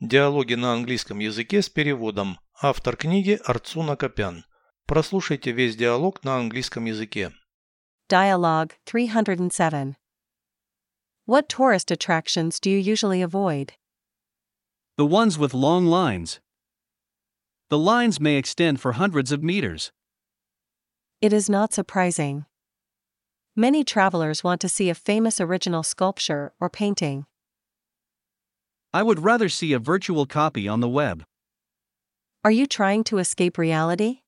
Диалоги на английском языке с переводом. Автор книги Арцуна Копян. Прослушайте весь диалог на английском языке. Dialogue 307. What tourist attractions do you usually avoid? The ones with long lines. The lines may extend for hundreds of meters. It is not surprising. Many travelers want to see a famous original sculpture or painting. I would rather see a virtual copy on the web. Are you trying to escape reality?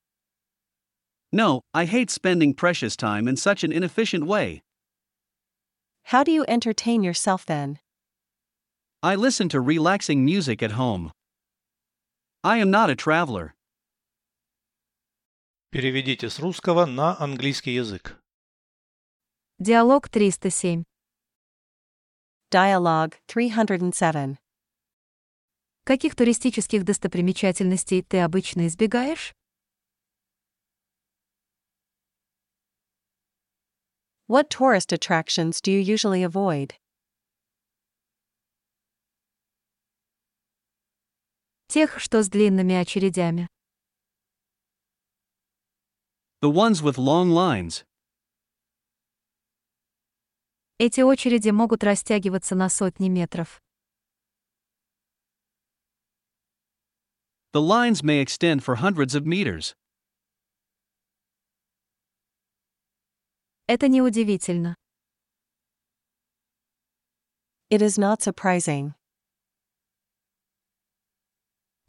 No, I hate spending precious time in such an inefficient way. How do you entertain yourself then? I listen to relaxing music at home. I am not a traveler. Переведите с русского на английский язык. Диалог 307. Dialogue 307. Каких туристических достопримечательностей ты обычно избегаешь? What tourist attractions do you usually avoid? Тех, что с длинными очередями. The ones with long lines. Эти очереди могут растягиваться на сотни метров. The lines may extend for hundreds of meters. Это неудивительно. It is not surprising.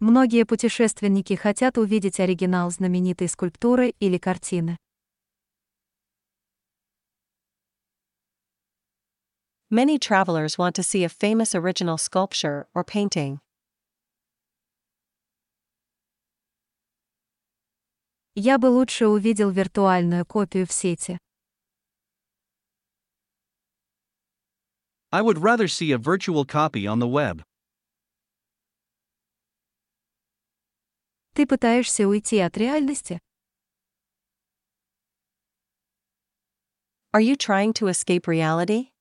Многие путешественники хотят увидеть оригинал знаменитой скульптуры или картины. Many travelers want to see a famous original sculpture or painting. Я бы лучше увидел виртуальную копию в сети. I would rather see a virtual copy on the web. Ты пытаешься уйти от реальности? Are you trying to escape reality?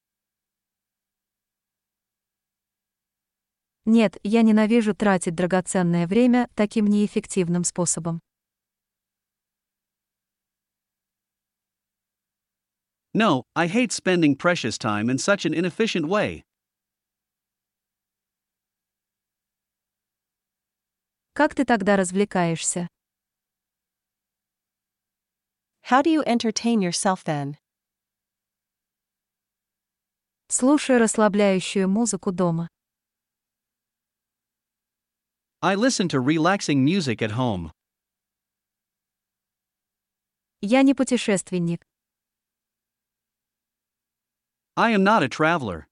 Нет, я ненавижу тратить драгоценное время таким неэффективным способом. No, I hate spending precious time in such an inefficient way. Как ты тогда развлекаешься? How do you entertain yourself then? Слушаю расслабляющую музыку дома. I listen to relaxing music at home. Я не путешественник. I am not a traveler.